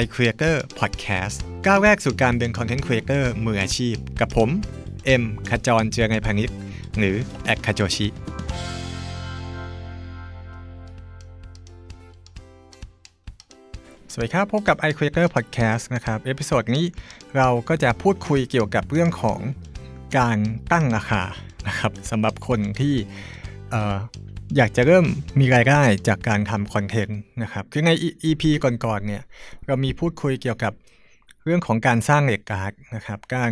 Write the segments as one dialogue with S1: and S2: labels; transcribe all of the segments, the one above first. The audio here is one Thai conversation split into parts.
S1: iCreator Podcast ก้าวแรกสู่การเป็น Content Creator มืออาชีพ กับผม เอ็มขจรเจียรนัยพานิชย์หรือแอท Khajochi สวัสดีครับ พบกับ iCreator Podcast นะครับ episode นี้เราก็จะพูดคุยเกี่ยวกับเรื่องของการตั้งราคานะครับสำหรับคนที่ อยากจะเริ่มมีรายได้จากการทำคอนเทนต์นะครับคือใน EP ก่อนๆเนี่ยเรามีพูดคุยเกี่ยวกับเรื่องของการสร้าง rate card นะครับ การ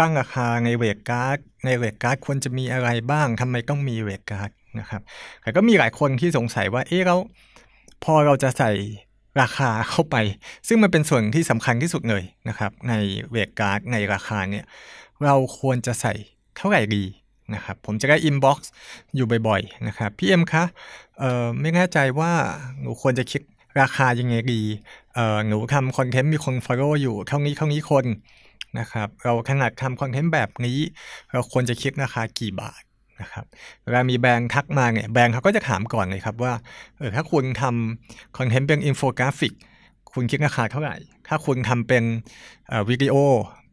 S1: ตั้งราคาใน rate card ใน rate card ควรจะมีอะไรบ้างทำไมต้องมี rate card นะครับแต่ก็มีหลายคนที่สงสัยว่าเอ๊ะแล้วพอเราจะใส่ราคาเข้าไป ซึ่งมันเป็นส่วนที่สำคัญที่สุดเลยนะครับ ใน rate card ในราคาเนี่ยเราควรจะใส่เท่าไหร่ดี นะครับผมจะได้ inbox อยู่บ่อยๆนะครับพี่เอ็มคะเอ่อไม่แน่ใจว่าหนูควรจะคิดราคายังไงดีเอ่อหนูทำคอนเทนต์มีคน follow อยู่เท่านี้เท่านี้คนนะครับเราขนาดทำคอนเทนต์แบบนี้ เราควรจะคิดราคากี่บาทนะครับเวลามีแบรนด์ทักมาเนี่ยแบรนด์เขาก็จะถามก่อนเลยครับว่าเออถ้าคุณทำคอนเทนต์เป็นอินโฟกราฟิก คุณคิดราคาเท่าไหร่ ถ้าคุณทำเป็นวิดีโอ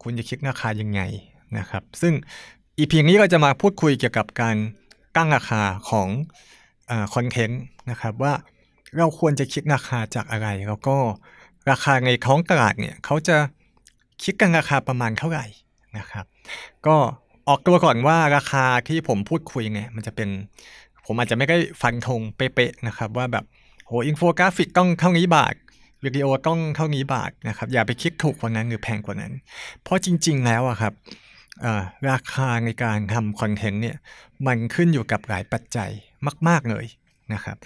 S1: คุณจะคิดราคายังไงนะครับ ซึ่ง EP นี้เราจะมาพูดคุยเกี่ยวกับการตั้งราคาของคอนเทนต์นะครับว่าเราควรจะคิดราคาจากอะไร แล้วก็ราคาในท้องตลาดเนี่ยเขาจะคิดกันราคาประมาณเท่าไหร่นะครับ ก็ออกตัวก่อนว่าราคาที่ผมพูดคุยเนี่ยมันจะเป็นผมอาจจะไม่ได้ฟันธงเป๊ะๆนะครับ ว่าแบบโหอินโฟกราฟิกต้องเท่านี้บาทวิดีโอต้องเท่านี้บาทนะครับอย่าไปคิดถูกกว่านั้นหรือแพงกว่านั้น เพราะจริง ๆ แล้วอะครับ ราคาในการทำคอนเทนต์เนี่ยมันขึ้นอยู่กับหลายปัจจัยมาก ๆเลยนะครับ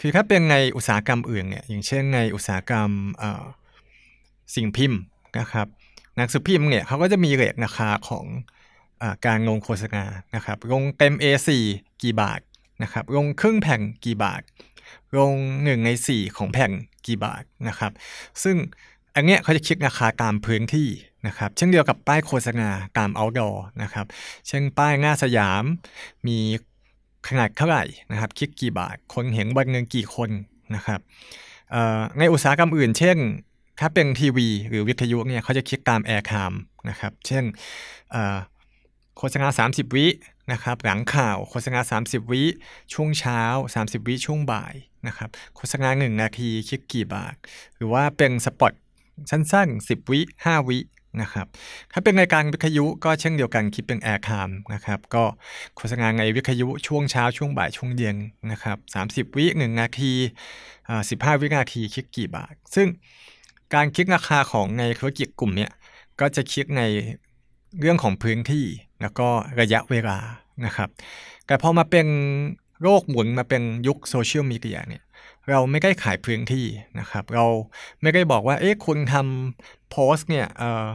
S1: คือถ้าเป็นในอุตสาหกรรมอื่นเนี่ยอย่างเช่นในอุตสาหกรรมสิ่งพิมพ์นะครับหนังสือพิมพ์เนี่ยเขาก็จะมีเรทราคาของอการลงโฆษณานะครับลงเต็ม A4 กี่บาทนะครับลงครึ่งแผ่นกี่บาท ลง1ใน4 ของแผ่นกี่บาทนะครับ ซึ่ง อันเนี้ยเขาจะคิดราคาตามพื้นที่นะครับ เช่นเดียวกับป้ายโฆษณาตาม outdoor นะครับ เช่นป้ายหน้าสยามมีขนาดเท่าไหร่นะครับ คิดกี่บาท คนเห็นวันหนึ่งกี่คนนะครับในอุตสาหกรรมอื่น เช่น ถ้าเป็นทีวี หรือวิทยุเนี่ยเขาจะคิดตาม airtime นะครับ เช่นโฆษณา 30 วินะครับ หลังข่าวโฆษณา 30 วิ ช่วงเช้า 30 วิช่วงบ่ายนะครับ โฆษณา 1 นาทีคิดกี่บาท หรือว่าเป็น spot สั้นๆ 10 วิ 5 วินะครับถ้าเป็นรายการวิทยุก็เช่นเดียวกันคิดเป็น airtime นะครับก็โฆษณาในวิทยุช่วงเช้าช่วงบ่ายช่วงเย็นนะครับ30 วิ1นาที15วินาทีคิดกี่บาท ซึ่งการคิดราคาของในธุรกิจกลุ่มเนี้ยก็จะคิดในเรื่องของพื้นที่แล้วก็ระยะเวลานะครับ แต่พอมาเป็น โลกหมุนมาเป็นยุคโซเชียลมีเดียเนี่ยเราไม่ได้ขายพื้นที่นะครับ เราไม่ได้บอกว่าเอ๊ะคุณทำโพสต์เนี่ยเอ่อ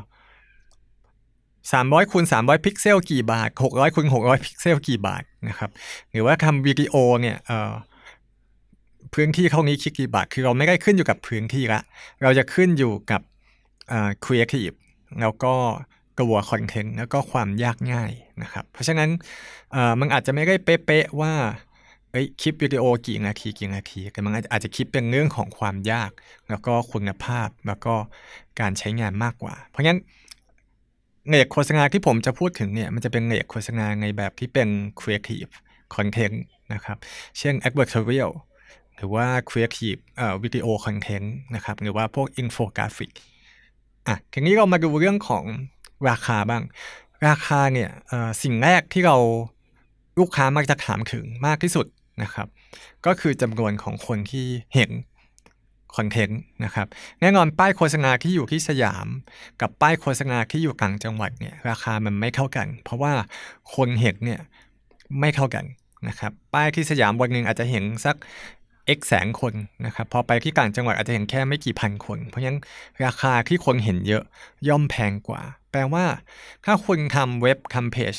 S1: สามร้อยคูณสามร้อยพิกเซลกี่บาทหกร้อยคูณหกร้อยพิกเซลกี่บาทนะครับหรือว่าทำวิดีโอเนี่ยเอ่อพื้นที่เท่านี้คิดกี่บาท คือเราไม่ได้ขึ้นอยู่กับพื้นที่ละเราจะขึ้นอยู่กับครีเอทีฟแล้วก็ตัว content แล้วก็ความยากง่ายนะครับ เพราะฉะนั้นมันอาจจะไม่ได้เป๊ะๆว่า เอ้ยคลิปวิดีโอกี่นาทีกี่นาทีแต่มันอาจจะคิดเป็นเรื่องของความยาก แล้วก็คุณภาพแล้วก็การใช้งานมากกว่า เพราะงั้นเนกโฆษณาที่ผมจะพูดถึงเนี่ยมันจะเป็นเนกโฆษณาในแบบที่เป็น creative content นะครับ เช่น advertorial หรือว่า creative เอ่อวิดีโอ content นะครับ หรือว่าพวก infographic อะทีนี้เรามาดูเรื่องของราคาบ้าง ราคาเนี่ยสิ่งแรกที่เราลูกค้ามักจะถามถึงมากที่สุด นะครับ ก็คือจำนวนของคนที่เห็น content นะครับ แน่นอนป้ายโฆษณาที่อยู่ที่สยาม กับป้ายโฆษณาที่อยู่กลางจังหวัดเนี่ยราคามันไม่เท่ากัน เพราะว่าคนเห็นเนี่ยไม่เท่ากันนะครับ ป้ายที่สยามวันหนึ่งอาจจะเห็นสัก x แสนคนนะครับ พอไปที่กลางจังหวัดอาจจะเห็นแค่ไม่กี่พันคน เพราะฉะนั้นราคาที่คนเห็นเยอะย่อมแพงกว่า แปลว่า ถ้าคุณทำเว็บทำเพจ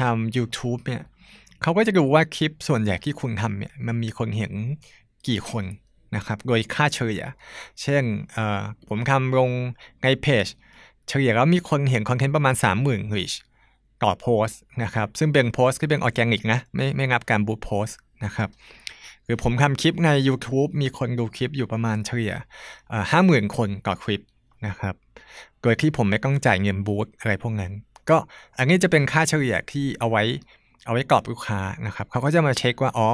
S1: ทำ YouTube เนี่ย เขาก็จะดูว่าคลิปส่วนใหญ่ที่คุณทำเนี่ยมันมีคนเห็นกี่คนนะครับ โดยค่าเฉลี่ย เช่นผมทำลงในเพจเฉลี่ยแล้วมีคนเห็นคอนเทนต์ประมาณ 30,000 reach ต่อโพสต์นะครับ ซึ่งเป็นโพสต์ที่เป็นออร์แกนิกนะ ไม่ไม่งับการบูตโพสต์นะครับหรือผมทำคลิปใน YouTube มีคนดูคลิปอยู่ประมาณเฉลี่ยห้าหมื่นคนต่อคลิปนะครับโดยที่ผมไม่ต้องจ่ายเงินบูธอะไรพวกนั้น ก็อันนี้จะเป็นค่าเฉลี่ยที่เอาไว้ เอาไว้กรอบลูกค้านะครับเขาก็จะมาเช็คว่าอ๋อ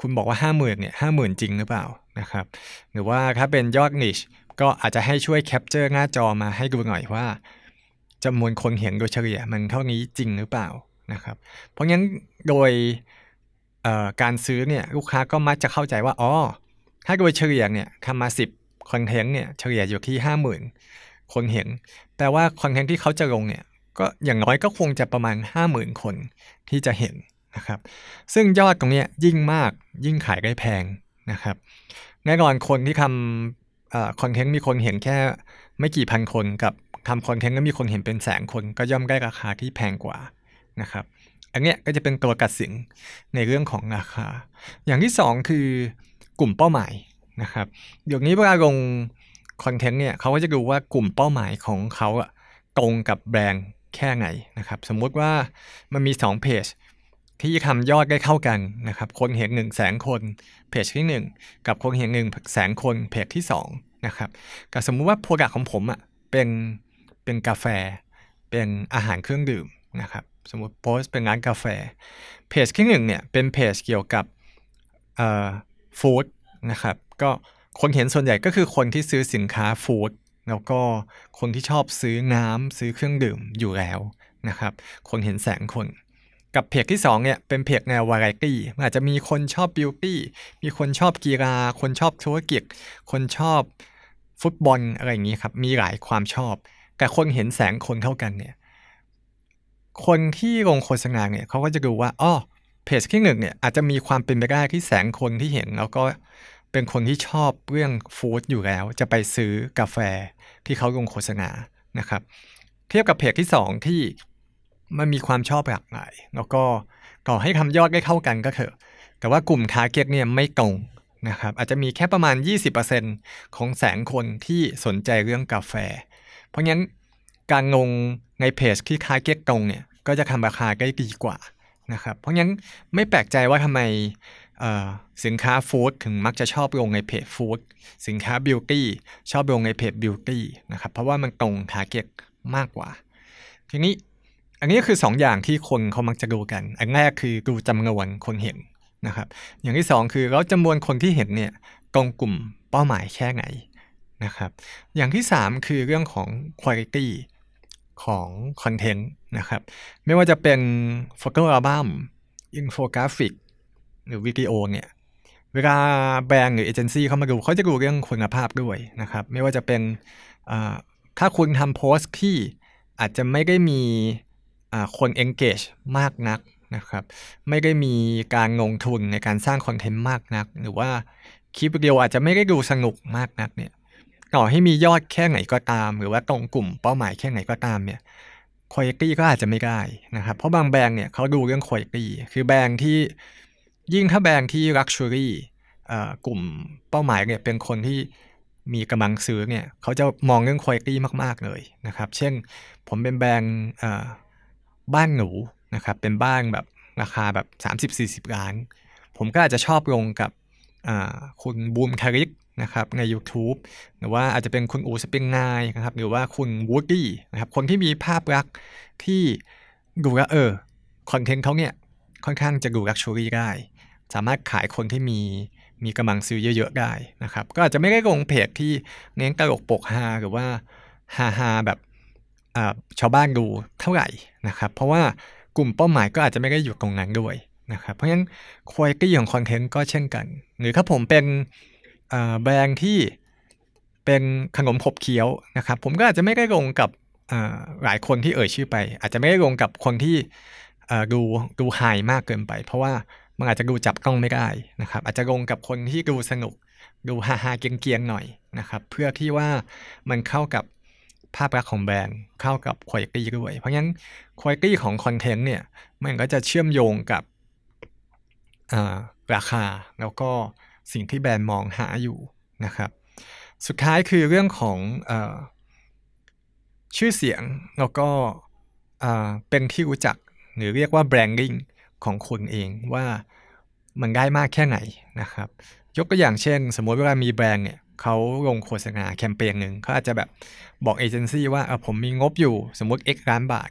S1: คุณบอกว่าห้าหมื่นเนี่ยห้าหมื่นจริงหรือเปล่านะครับหรือว่าถ้าเป็นยอดนิชก็อาจจะให้ช่วยแคปเจอร์หน้าจอมาให้ดูหน่อยว่าจำนวนคนเห็นโดยเฉลี่ยมันเท่านี้จริงหรือเปล่านะครับเพราะงั้นโดยการซื้อเนี่ยลูกค้าก็มักจะเข้าใจว่าอ๋อถ้าโดยเฉลี่ยเนี่ยทำมาสิบคอนเทนต์เนี่ยเฉลี่ยอยู่ที่ห้าหมื่นคนเห็น แต่ว่าคอนเทนต์ที่เขาจะลงเนี่ย ก็อย่างน้อยก็คงจะประมาณห้าหมื่นคนที่จะเห็นนะครับ ซึ่งยอดตรงนี้ยิ่งมากยิ่งขายได้แพงนะครับแน่นอนคนที่ทำคอนเทนต์มีคนเห็นแค่ไม่กี่พันคนกับทำคอนเทนต์แล้วมีคนเห็นเป็นแสนคนก็ย่อมได้ราคาที่แพงกว่านะครับ อันเนี้ยก็จะเป็นตัวกัดสินในเรื่องของราคา อย่างที่ 2 คือกลุ่มเป้าหมายนะครับเดี๋ยวนี้เวลาลงคอนเทนต์เนี่ยเขาก็จะดูว่ากลุ่มเป้าหมายของเขาอะตรงกับแบรนด์ แค่ไหนนะครับ สมมุติว่ามันมี2เพจที่ทำยอดได้เข้ากันนะครับ คนเห็น1นึ่งแสนคนเพจที่ 1 กับคนเห็น1นึ่งแสนคนเพจที่2นะครับก็สมมุติว่าโปรดักของผมอะเป็นเป็นกาแฟ เป็นอาหารเครื่องดื่มนะครับ สมมติโพสเป็นร้านกาแฟเพจที่หนึ่งเนี่ยเป็นเพจเกี่ยวกับเอ่อฟู้ดนะครับก็คนเห็นส่วนใหญ่ก็คือคนที่ซื้อสินค้าฟู้ด แล้วก็คนที่ชอบซื้อน้ำซื้อเครื่องดื่มอยู่แล้วนะครับคนเห็นแสงคนกับเพจที่2เนี่ยเป็นเพจแนววาไรตี้อาจจะมีคนชอบบิวตี้มีคนชอบกีฬา คนชอบธุรกิจ คนชอบฟุตบอลอะไรอย่างนี้ครับ มีหลายความชอบ แต่คนเห็นแสงคนเท่ากันเนี่ย คนที่ลงโฆษณาเนี่ยเขาก็จะดูว่าอ๋อเพจที่หนึ่งเนี่ยอาจจะมีความเป็นไปได้ที่แสงคนที่เห็น แล้วก็ เป็นคนที่ชอบเรื่อง food อยู่แล้ว จะไปซื้อกาแฟที่เขาลงโฆษณานะครับ เทียบกับเพจที่ 2 ที่มันมีความชอบหลากหลายแล้วก็ต่อให้ทำยอดได้เท่ากันก็เถอะ แต่ว่ากลุ่ม target เนี่ยไม่ตรงนะครับอาจจะมีแค่ประมาณ 20%ของแสงคนที่สนใจเรื่องกาแฟ เพราะงั้นการลงในเพจที่ target ตรงเนี่ยก็จะทำราคาได้ดีกว่านะครับเพราะงั้นไม่แปลกใจว่าทำไม สินค้า food ถึงมักจะชอบลงในเพจ food สินค้า beauty ชอบลงในเพจ beauty นะครับเพราะว่ามันตรง target มากกว่า ทีนี้อันนี้คือ 2 อย่างที่คนเขามักจะดูกัน อันแรกคือดูจำนวนคนเห็นนะครับ อย่างที่ 2 คือแล้วจำนวนคนที่เห็นเนี่ยตรงกลุ่มเป้าหมายแค่ไหนนะครับ อย่างที่ 3 คือเรื่องของ quality ของ content นะครับ ไม่ว่าจะเป็น photo album infographic หรือวิดีโอเนี่ยเวลาแบรนด์หรือเอเจนซี่เข้ามาดูเขาจะดูเรื่องคุณภาพด้วยนะครับ ไม่ว่าจะเป็นถ้าคุณทำโพสต์ที่อาจจะไม่ได้มีคน engage มากนักนะครับ ไม่ได้มีการลงทุนในการสร้าง content มากนัก หรือว่าคลิปวิดีโออาจจะไม่ได้ดูสนุกมากนักเนี่ยต่อให้มียอดแค่ไหนก็ตาม หรือว่าตรงกลุ่มเป้าหมายแค่ไหนก็ตามเนี่ยคุณภาพก็อาจจะไม่ได้นะครับ เพราะบางแบรนด์เนี่ยเขาดูเรื่องคุณภาพคือแบรนด์ที่ ยิ่งถ้าแบรนด์ที่ luxury กลุ่มเป้าหมายเนี่ยเป็นคนที่มีกำลังซื้อเนี่ยเขาจะมองเรื่องคุณภาพมาก ๆ เลยนะครับ เช่นผมเป็นแบรนด์บ้านหนูนะครับเป็นบ้านแบบราคาแบบ 30-40 ล้าน ผมก็อาจจะชอบลงกับคุณบูมธาริศนะครับใน YouTube หรือว่าอาจจะเป็นคุณอู๋ spin9นะครับหรือว่าคุณวูดดี้นะครับคนที่มีภาพลักษณ์ที่ดูแลเออ content เขาเนี่ยค่อนข้างจะดู luxury ได้ สามารถขายคนที่มีมีกำลังซื้อเยอะ ๆ ได้นะครับ ก็อาจจะไม่ได้ลงเพจที่เน้นตลกปกฮาหรือว่าฮาฮาแบบชาวบ้านดูเท่าไหร่นะครับ เพราะว่ากลุ่มเป้าหมายก็อาจจะไม่ได้อยู่ตรงนั้นด้วยนะครับ เพราะฉะนั้นคุณภาพของคอนเทนต์ก็เช่นกัน หรือถ้าผมเป็นแบรนด์ที่เป็นขนมขบเคี้ยวนะครับ ผมก็อาจจะไม่ได้ลงกับหลายคนที่เอ่ยชื่อไป อาจจะไม่ได้ลงกับคนที่ดูดูไฮมากเกินไป เพราะว่า มันอาจจะดูจับกล้องไม่ได้นะครับ อาจจะลงกับคนที่ดูสนุก ดูฮาฮาเกียงๆหน่อยนะครับ เพื่อที่ว่ามันเข้ากับภาพลักษณ์ของแบรนด์เข้ากับคุณภาพด้วย เพราะงั้นคุณภาพของคอนเทนต์เนี่ยมันก็จะเชื่อมโยงกับราคาแล้วก็สิ่งที่แบรนด์มองหาอยู่นะครับ สุดท้ายคือเรื่องของอชื่อเสียงแล้วก็เป็นที่รู้จักหรือเรียกว่าแบรนดิ้ง ของคุณเองว่ามันได้มากแค่ไหนนะครับ ยกตัวอย่างเช่น สมมติเวลามีแบรนด์เนี่ยเขาลงโฆษณาแคมเปญหนึ่งเขาอาจจะแบบบอกเอเจนซี่ว่าผมมีงบอยู่สมมติ X ล้านบาท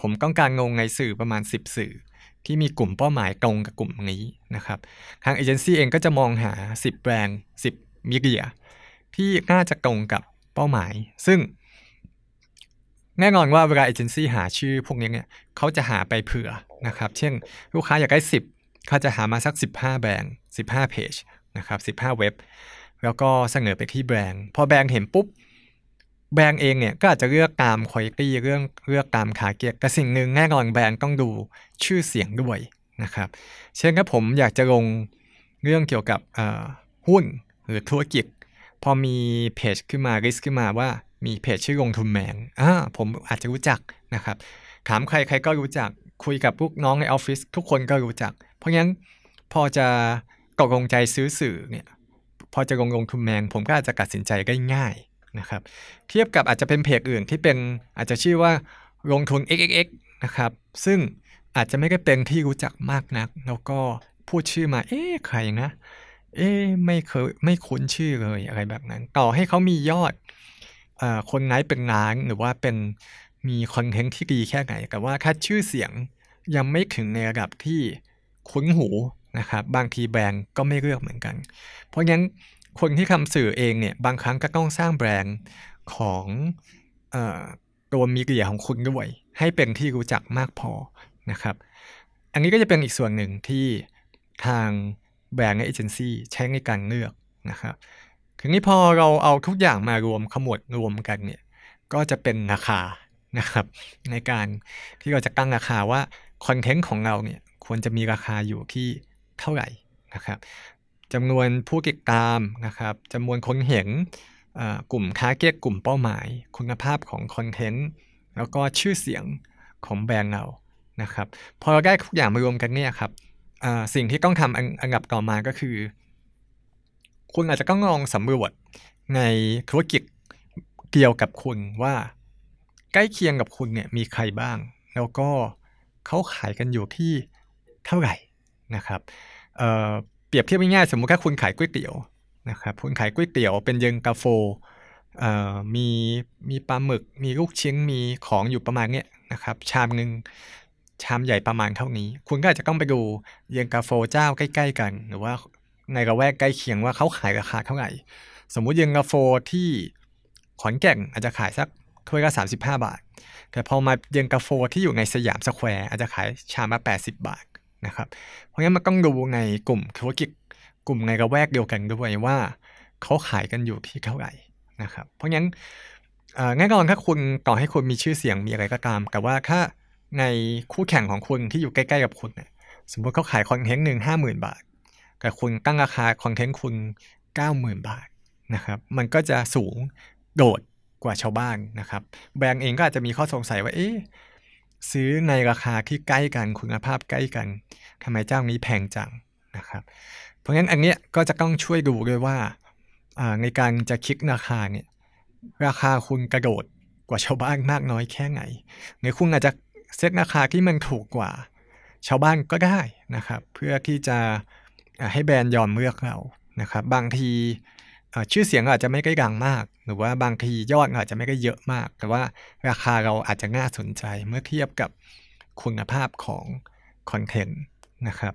S1: ผมต้องการงงในสื่อประมาณ 10 สื่อ ที่มีกลุ่มเป้าหมายตรงกับกลุ่มนี้นะครับ ทางเอเจนซี่เองก็จะมองหา 10 แบรนด์ 10มิเดีย ที่น่าจะตรงกับเป้าหมาย ซึ่งแน่นอนว่าเวลาเอเจนซี่หาชื่อพวกนี้เนี่ยเขาจะหาไปเผื่อ นะครับ เช่น ลูกค้าอยากได้ 10เขาจะหามาสัก 15 แบรนด์15 เพจนะครับ15 เว็บ แล้วก็เสนอไปที่แบรนด์ พอแบรนด์เห็นปุ๊บ แบรนด์เองเนี่ยก็อาจจะเลือกตามคุณภาพเรื่องเลือกตามขาเกียร์แต่สิ่งหนึ่งแน่นอนแบรนด์ต้องดูชื่อเสียงด้วยนะครับ เช่นถ้าผมอยากจะลงเรื่องเกี่ยวกับหุ้นหรือธุรกิจ พอมีเพจขึ้นมาริสขึ้นมาว่ามีเพจชื่อลงทุนแมนอ่าผมอาจจะรู้จักนะครับ ถามใครใครก็รู้จัก คุยกับลูกน้องในออฟฟิศทุกคนก็รู้จัก เพราะงั้นพอจะตกลงใจซื้อสื่อเนี่ยพอจะลงลงทุนแมง ผมก็อาจจะตัดสินใจได้ง่ายนะครับ เทียบกับอาจจะเป็นเพจอื่นที่เป็นอาจจะชื่อว่าลงทุน xxx นะครับ ซึ่งอาจจะไม่ได้เป็นที่รู้จักมากนัก แล้วก็พูดชื่อมา เอ๊ะใครนะ เอ๊ะไม่เคยไม่คุ้นชื่อเลยอะไรแบบนั้น ต่อให้เขามียอดอคนไหนเป็นล้านหรือว่าเป็น มีคอนเทนต์ที่ดีแค่ไหน แต่ว่าถ้าชื่อเสียงยังไม่ถึงในระดับที่คุ้นหูนะครับบางทีแบรนด์ก็ไม่เลือกเหมือนกัน เพราะงั้นคนที่ทำสื่อเองเนี่ยบางครั้งก็ต้องสร้างแบรนด์ของอตัวมีเดียของคุณด้วย ให้เป็นที่รู้จักมากพอนะครับ อันนี้ก็จะเป็นอีกส่วนหนึ่งที่ทางแบรนด์เอเจนซี่ใช้ในการเลือกนะครับทีนี้พอเราเอาทุกอย่างมารวมขมวดรวมกันเนี่ยก็จะเป็นราคา นะครับ ในการที่เราจะตั้งราคาว่าคอนเทนต์ของเราเนี่ยควรจะมีราคาอยู่ที่เท่าไหร่นะครับจำนวนผู้ติดตามนะครับจำนวนคนเห็นกลุ่มค้าเก็ตกลุ่มเป้าหมาย คุณภาพของคอนเทนต์แล้วก็ชื่อเสียงของแบรนด์เรานะครับพอเราได้ทุกอย่างมารวมกันเนี่ยครับสิ่งที่ต้องทำอันดับต่อมาก็คือ คุณอาจจะต้องลองสำรวจในธุรกิจเกี่ยวกับคุณว่า ใกล้เคียงกับคุณเนี่ยมีใครบ้าง แล้วก็เขาขายกันอยู่ที่เท่าไหร่นะครับเเปรียบเทียบง่ายๆสมมุติถ้าคุณขายก๋วยเตี๋ยวนะครับคุณขายก๋วยเตี๋ยวเป็นเยิงกาโฟมีมีปลาหมึก มีลูกชิ้นมีของอยู่ประมาณเนี้ยนะครับชามหนึ่งชามใหญ่ประมาณเท่านี้ คุณก็อาจจะต้องไปดูเยิงกาโฟเจ้าใกล้ ๆ กัน หรือว่าในละแวกใกล้เคียงว่าเขาขายราคาเท่าไหร่ สมมุติเยิงกาโฟที่ขอนแก่นอาจจะขายสัก ถ้วยละ35 บาท แต่พอมาเย็นตาโฟที่อยู่ในสยามสแควร์อาจจะขายชามละ80 บาทนะครับ เพราะงั้นมันต้องดูในกลุ่มธุรกิจกลุ่มในละแวกเดียวกันด้วยว่าเขาขายกันอยู่ที่เท่าไหร่นะครับ เพราะงั้นแน่นอนถ้าคุณต่อให้คุณมีชื่อเสียงมีอะไรก็ตาม แต่ว่าถ้าในคู่แข่งของคุณที่อยู่ใกล้ๆกับคุณเนี่ยสมมติเขาขายคอนเทนต์หนึ่งห้าหมื่นบาท แต่คุณตั้งราคาคอนเทนต์คุณเก้าหมื่นบาทนะครับ มันก็จะสูงโดด กว่าชาวบ้านนะครับ แบรนด์เองก็อาจจะมีข้อสงสัยว่าเอ๊ะซื้อในราคาที่ใกล้กันคุณภาพใกล้กันทำไมเจ้านี้แพงจังนะครับ เพราะงั้นอันเนี้ยก็จะต้องช่วยดูด้วยว่าในการจะคิดราคาเนี่ยราคาคุณกระโดดกว่าชาวบ้านมากน้อยแค่ไหนหรือคุณอาจจะเซ็ตราคาที่มันถูกกว่าชาวบ้านก็ได้นะครับ เพื่อที่จะให้แบรนด์ยอมเลือกเรานะครับ บางทีชื่อเสียงอาจจะไม่ได้ดังมาก หรือว่าบางทียอดอาจจะไม่ได้เยอะมาก แต่ว่าราคาเราอาจจะน่าสนใจเมื่อเทียบกับคุณภาพของคอนเทนต์นะครับ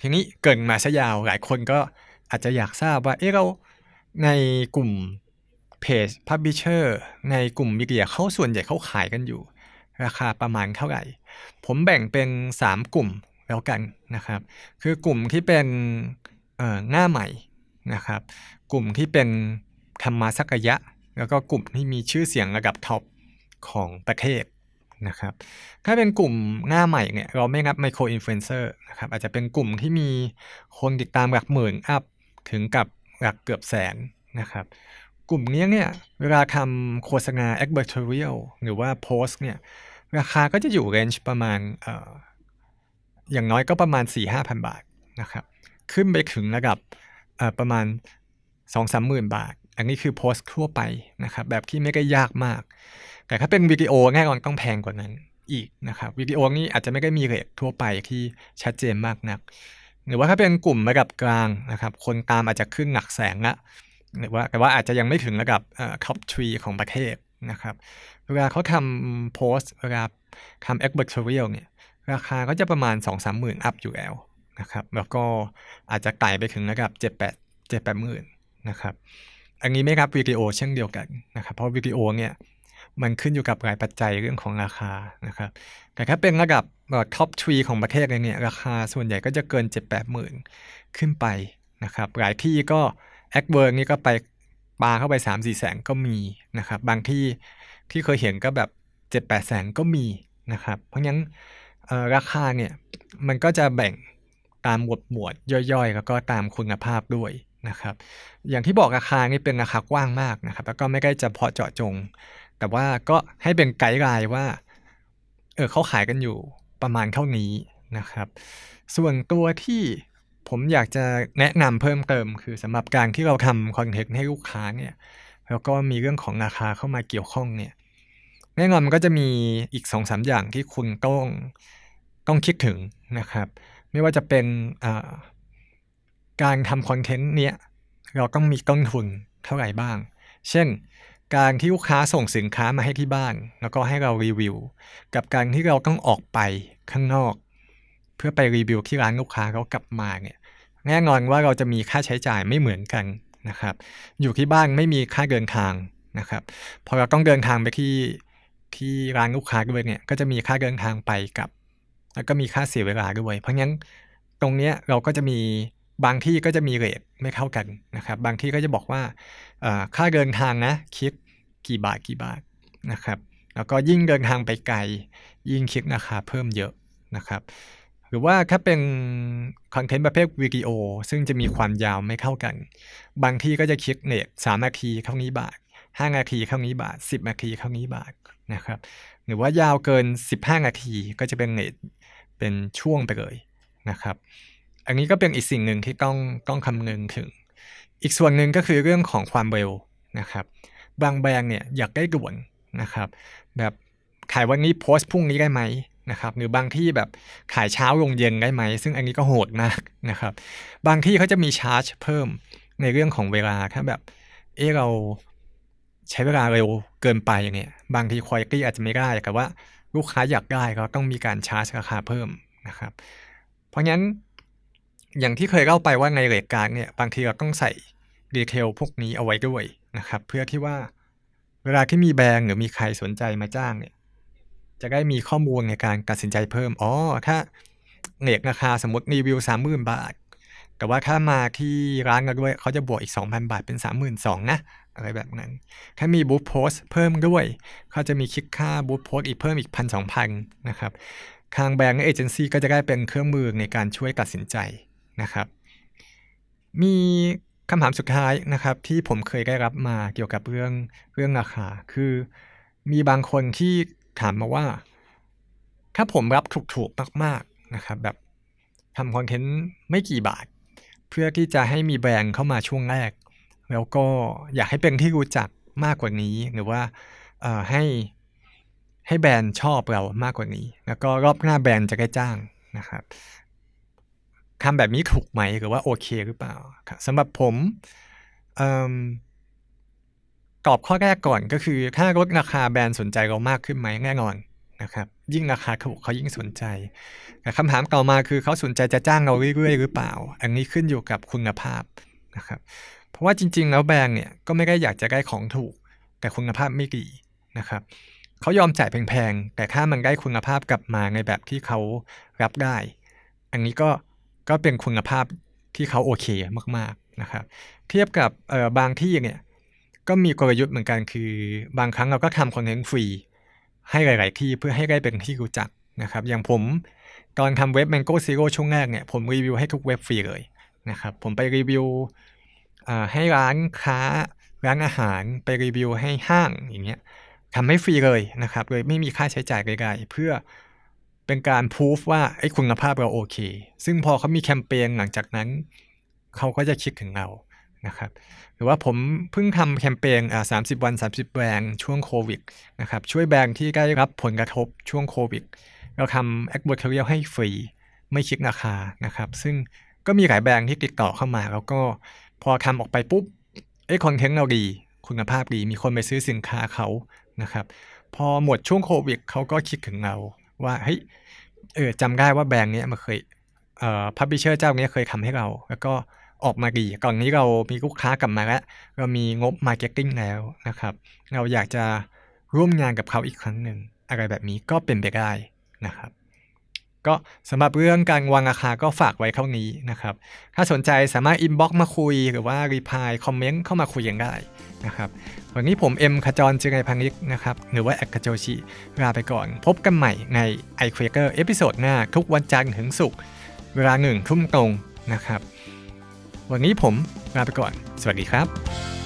S1: ทีนี้เกินมาซะยาวหลายคนก็อาจจะอยากทราบว่าเออเราในกลุ่มเพจ publisher ในกลุ่ม media เขาส่วนใหญ่เขาขายกันอยู่ ราคาประมาณเท่าไหร่ ผมแบ่งเป็น 3 กลุ่มแล้วกันนะครับ คือกลุ่มที่เป็นหน้าใหม่นะครับ กลุ่มที่เป็น ทำมาสักระยะ แล้วก็กลุ่มที่มีชื่อเสียงระดับ top ของประเทศนะครับ ถ้าเป็นกลุ่มหน้าใหม่เนี่ยเราไม่นับ micro influencer นะครับอาจจะเป็นกลุ่มที่มีคนติดตามหลักหมื่นอัพถึงกับหลักเกือบแสนนะครับ กลุ่มนี้เนี่ยเวลาทำโฆษณา advertorial หรือว่าโพสเนี่ยราคาก็จะอยู่เรนจ์ประมาณออย่างน้อยก็ประมาณ 4-5พันบาทนะครับ ขึ้นไปถึงระดับประมาณ2องสามหมื่นบาท อันนี้คือโพสต์ทั่วไปนะครับ แบบที่ไม่ได้ยากมาก แต่ถ้าเป็นวิดีโอแน่นอนต้องแพงกว่านั้นอีกนะครับวิดีโอนี้อาจจะไม่ได้มีเรททั่วไปที่ชัดเจนมากนัก หรือว่าถ้าเป็นกลุ่มระดับกลางนะครับ คนตามอาจจะขึ้นหนักแสงละหรือว่าแต่ว่าอาจจะยังไม่ถึงระดับท็อปทรีของประเทศนะครับ เวลาเขาทำโพสต์เวลาทำ advertorial เนี่ย ราคาก็จะประมาณ 2 3หมื่นอัพอยู่แล้วนะครับ แล้วก็อาจจะไต่ไปถึงระดับ7 8 7 8หมื่นนะครับ อันนี้ไม่รับวิดีโอเช่นเดียวกันนะครับ เพราะวิดีโอเนี่ยมันขึ้นอยู่กับรายปัจจัยเรื่องของราคานะครับ แต่ถ้าเป็นระดับ top three ของประเทศเลยเนี่ยราคาส่วนใหญ่ก็จะเกิน 7 8หมื่นขึ้นไปนะครับ หลายที่ก็แอคเวิร์กนี่ก็ไปปาเข้าไป 3 4 แสนก็มีนะครับ บางที่ที่เคยเห็นก็แบบ 7 8 แสนก็มีนะครับ เพราะงั้นราคาเนี่ยมันก็จะแบ่งตามหมวดหมวดย่อยๆ แล้วก็ตามคุณภาพด้วย นะครับ อย่างที่บอกราคานี่เป็นราคากว้างมากนะครับ แล้วก็ไม่ได้เฉพาะเจาะจง แต่ว่าก็ให้เป็นไกด์ไลน์ว่า เออเขาขายกันอยู่ประมาณเท่านี้นะครับ ส่วนตัวที่ผมอยากจะแนะนำเพิ่มเติม คือสำหรับการที่เราทำคอนเทนต์ให้ลูกค้าเนี่ย แล้วก็มีเรื่องของราคาเข้ามาเกี่ยวข้องเนี่ยแน่นอนมันก็จะมีอีก2อสอย่างที่คุณต้องต้องคิดถึงนะครับ ไม่ว่าจะเป็น การทำคอนเทนต์เนี้ยเราต้องมีต้นทุนเท่าไหร่บ้าง เช่น การที่ลูกค้าส่งสินค้ามาให้ที่บ้าน แล้วก็ให้เรารีวิว กับการที่เราต้องออกไปข้างนอก เพื่อไปรีวิวที่ร้านลูกค้าเขากลับมาเนี่ยแน่นอนว่าเราจะมีค่าใช้จ่ายไม่เหมือนกันนะครับ อยู่ที่บ้านไม่มีค่าเดินทางนะครับ พอเราต้องเดินทางไปที่ที่ร้านลูกค้าด้วยเนี่ย ก็จะมีค่าเดินทางไปกับ แล้วก็มีค่าเสียเวลาด้วย เพราะงั้นตรงเนี้ยเราก็จะมี บางที่ก็จะมีเรทไม่เท่ากันนะครับ บางที่ก็จะบอกว่าค่าเดินทางนะคิดกี่บาทกี่บาทนะครับแล้วก็ยิ่งเดินทางไปไกล ยิ่งคิดราคาเพิ่มเยอะนะครับ หรือว่าถ้าเป็นคอนเทนต์ประเภทวิดีโอ ซึ่งจะมีความยาวไม่เท่ากัน บางที่ก็จะคิดเน็ตสามนาทีเท่านี้บาทห้านาทีเท่านี้บาทสิบนาทีเท่านี้บาทนะครับหรือว่ายาวเกินสิบห้านาทีก็จะเป็นเน็ตเป็นช่วงไปเลยนะครับ อันนี้ก็เป็นอีกสิ่งหนึ่งที่ต้องต้องคำนึงถึง อีกส่วนหนึ่งก็คือเรื่องของความเร็วนะครับ บางแบรนด์เนี่ยอยากได้ด่วนนะครับแบบขายวันนี้โพสต์พรุ่งนี้ได้ไหมนะครับหรือบางที่แบบขายเช้าลงเย็นได้ไหม ซึ่งอันนี้ก็โหดมากนะครับ บางที่เขาจะมีชาร์จเพิ่มในเรื่องของเวลาถ้าแบบเออเราใช้เวลาเร็วเกินไปเนี่ยบางทีควอลิตี้อาจจะไม่ได้แต่ว่าลูกค้าอยากได้ก็ต้องมีการชาร์จราคาเพิ่มนะครับ เพราะงั้น อย่างที่เคยเล่าไปว่าในเรทการเนี่ยบางทีเราต้องใส่ดีเทลพวกนี้เอาไว้ด้วยนะครับ เพื่อที่ว่าเวลาที่มีแบรนด์หรือมีใครสนใจมาจ้างเนี่ย จะได้มีข้อมูลในการตัดสินใจเพิ่มอ๋อถ้าเรทราคาสมมติรีวิวสามหมื่นบาท แต่ว่าถ้ามาที่ร้านกันด้วยเขาจะบวกอีก 2,000 บาทเป็น 32,000นะอะไรแบบนั้น ถ้ามีบูธโพสเพิ่มด้วย เขาจะมีคิดค่าบูธโพสอีกเพิ่มอีกพันสองพันนะครับทางแบงก์เอเจนซี่ก็จะได้เป็นเครื่องมือในการช่วยตัดสินใจ นะครับ มีคำถามสุดท้ายนะครับ ที่ผมเคยได้รับมาเกี่ยวกับเรื่องเรื่องราคา คือมีบางคนที่ถามมาว่า ถ้าผมรับถูกๆมาก ๆนะครับ แบบทำคอนเทนต์ไม่กี่บาท เพื่อที่จะให้มีแบรนด์เข้ามาช่วงแรก แล้วก็อยากให้เป็นที่รู้จักมากกว่านี้ หรือว่าให้ให้แบรนด์ชอบเรามากกว่านี้ แล้วก็รอบหน้าแบรนด์จะได้จ้างนะครับ ทำแบบนี้ถูกไหมหรือว่าโอเคหรือเปล่าสำหรับผมตอบข้อแรกก่อนก็คือถ้าลดราคาแบรนด์สนใจเรามากขึ้นไหมแน่นอนนะครับ ยิ่งราคาถูกเขายิ่งสนใจแต่คำถามต่อมาคือเขาสนใจจะจ้างเราเรื่อยๆหรือเปล่า อันนี้ขึ้นอยู่กับคุณภาพนะครับเพราะว่าจริง ๆ แล้วแบรนด์เนี่ยก็ไม่ได้อยากจะได้ของถูก แต่คุณภาพไม่ดีนะครับเขายอมจ่ายแพงๆแต่ถ้ามันได้คุณภาพกลับมาในแบบที่เขารับได้ อันนี้ก็ ก็เป็นคุณภาพที่เขาโอเคมากๆนะครับ เทียบกับบางที่เนี่ยก็มีกลยุทธ์เหมือนกันคือบางครั้งเราก็ทำคอนเทนต์ฟรีให้หลาย ๆ ที่เพื่อให้ได้เป็นที่รู้จักนะครับ อย่างผมตอนทำเว็บ Mango Zero ช่วงแรกเนี่ยผมรีวิวให้ทุกเว็บฟรีเลยนะครับ ผมไปรีวิวให้ร้านค้าร้านอาหารไปรีวิวให้ห้างอย่างเงี้ยทำให้ฟรีเลยนะครับเลยไม่มีค่าใช้จ่ายใดๆเพื่อ เป็นการพูฟว่าไอ้คุณภาพเราโอเค ซึ่งพอเขามีแคมเปญหลังจากนั้น เขาก็จะคิดถึงเรานะครับหรือว่าผมเพิ่งทำแคมเปญอ่าสามสิบวัน 30 แบรนด์ช่วงโควิดนะครับช่วยแบรนด์ที่ได้รับผลกระทบช่วงโควิด เราทำ advertorial ให้ฟรี ไม่คิดราคานะครับซึ่งก็มีหลายแบรนด์ที่ติดต่อเข้ามา แล้วก็พอทำออกไปปุ๊บเอ้คอนเทนต์เราดี คุณภาพดีมีคนไปซื้อสินค้าเขานะครับพอหมดช่วงโควิดเขาก็คิดถึงเรา ว่าเฮ้ยเออจำได้ว่าแบรนด์นี้มาเคยเอ่อ publisher เจ้าเนี้ยเคยทำให้เรา แล้วก็ออกมาดีก่อนนี้เรามีลูกค้ากลับมาแล้ว เรามีงบมาร์เก็ตติ้งแล้วนะครับ เราอยากจะร่วมงานกับเขาอีกครั้งหนึ่งอะไรแบบนี้ก็เป็นไปได้นะครับ ก็สำหรับเรื่องการวางราคาก็ฝากไว้เท่านี้นะครับ ถ้าสนใจสามารถอินบ็อกซ์มาคุยหรือว่ารีพายคอมเมนต์เข้ามาคุยกันได้นะครับวันนี้ผมเอ็มขจรจิไรพันิกนะครับ หรือว่าแอคโจชิลาไปก่อน พบกันใหม่ใน i q u a k e r เอพิโซดหน้าทุกวันจันทร์ถึงศุกร์เวลาหนึ่งทุ่มตรงนะครับ วันนี้ผมลาไปก่อน สวัสดีครับ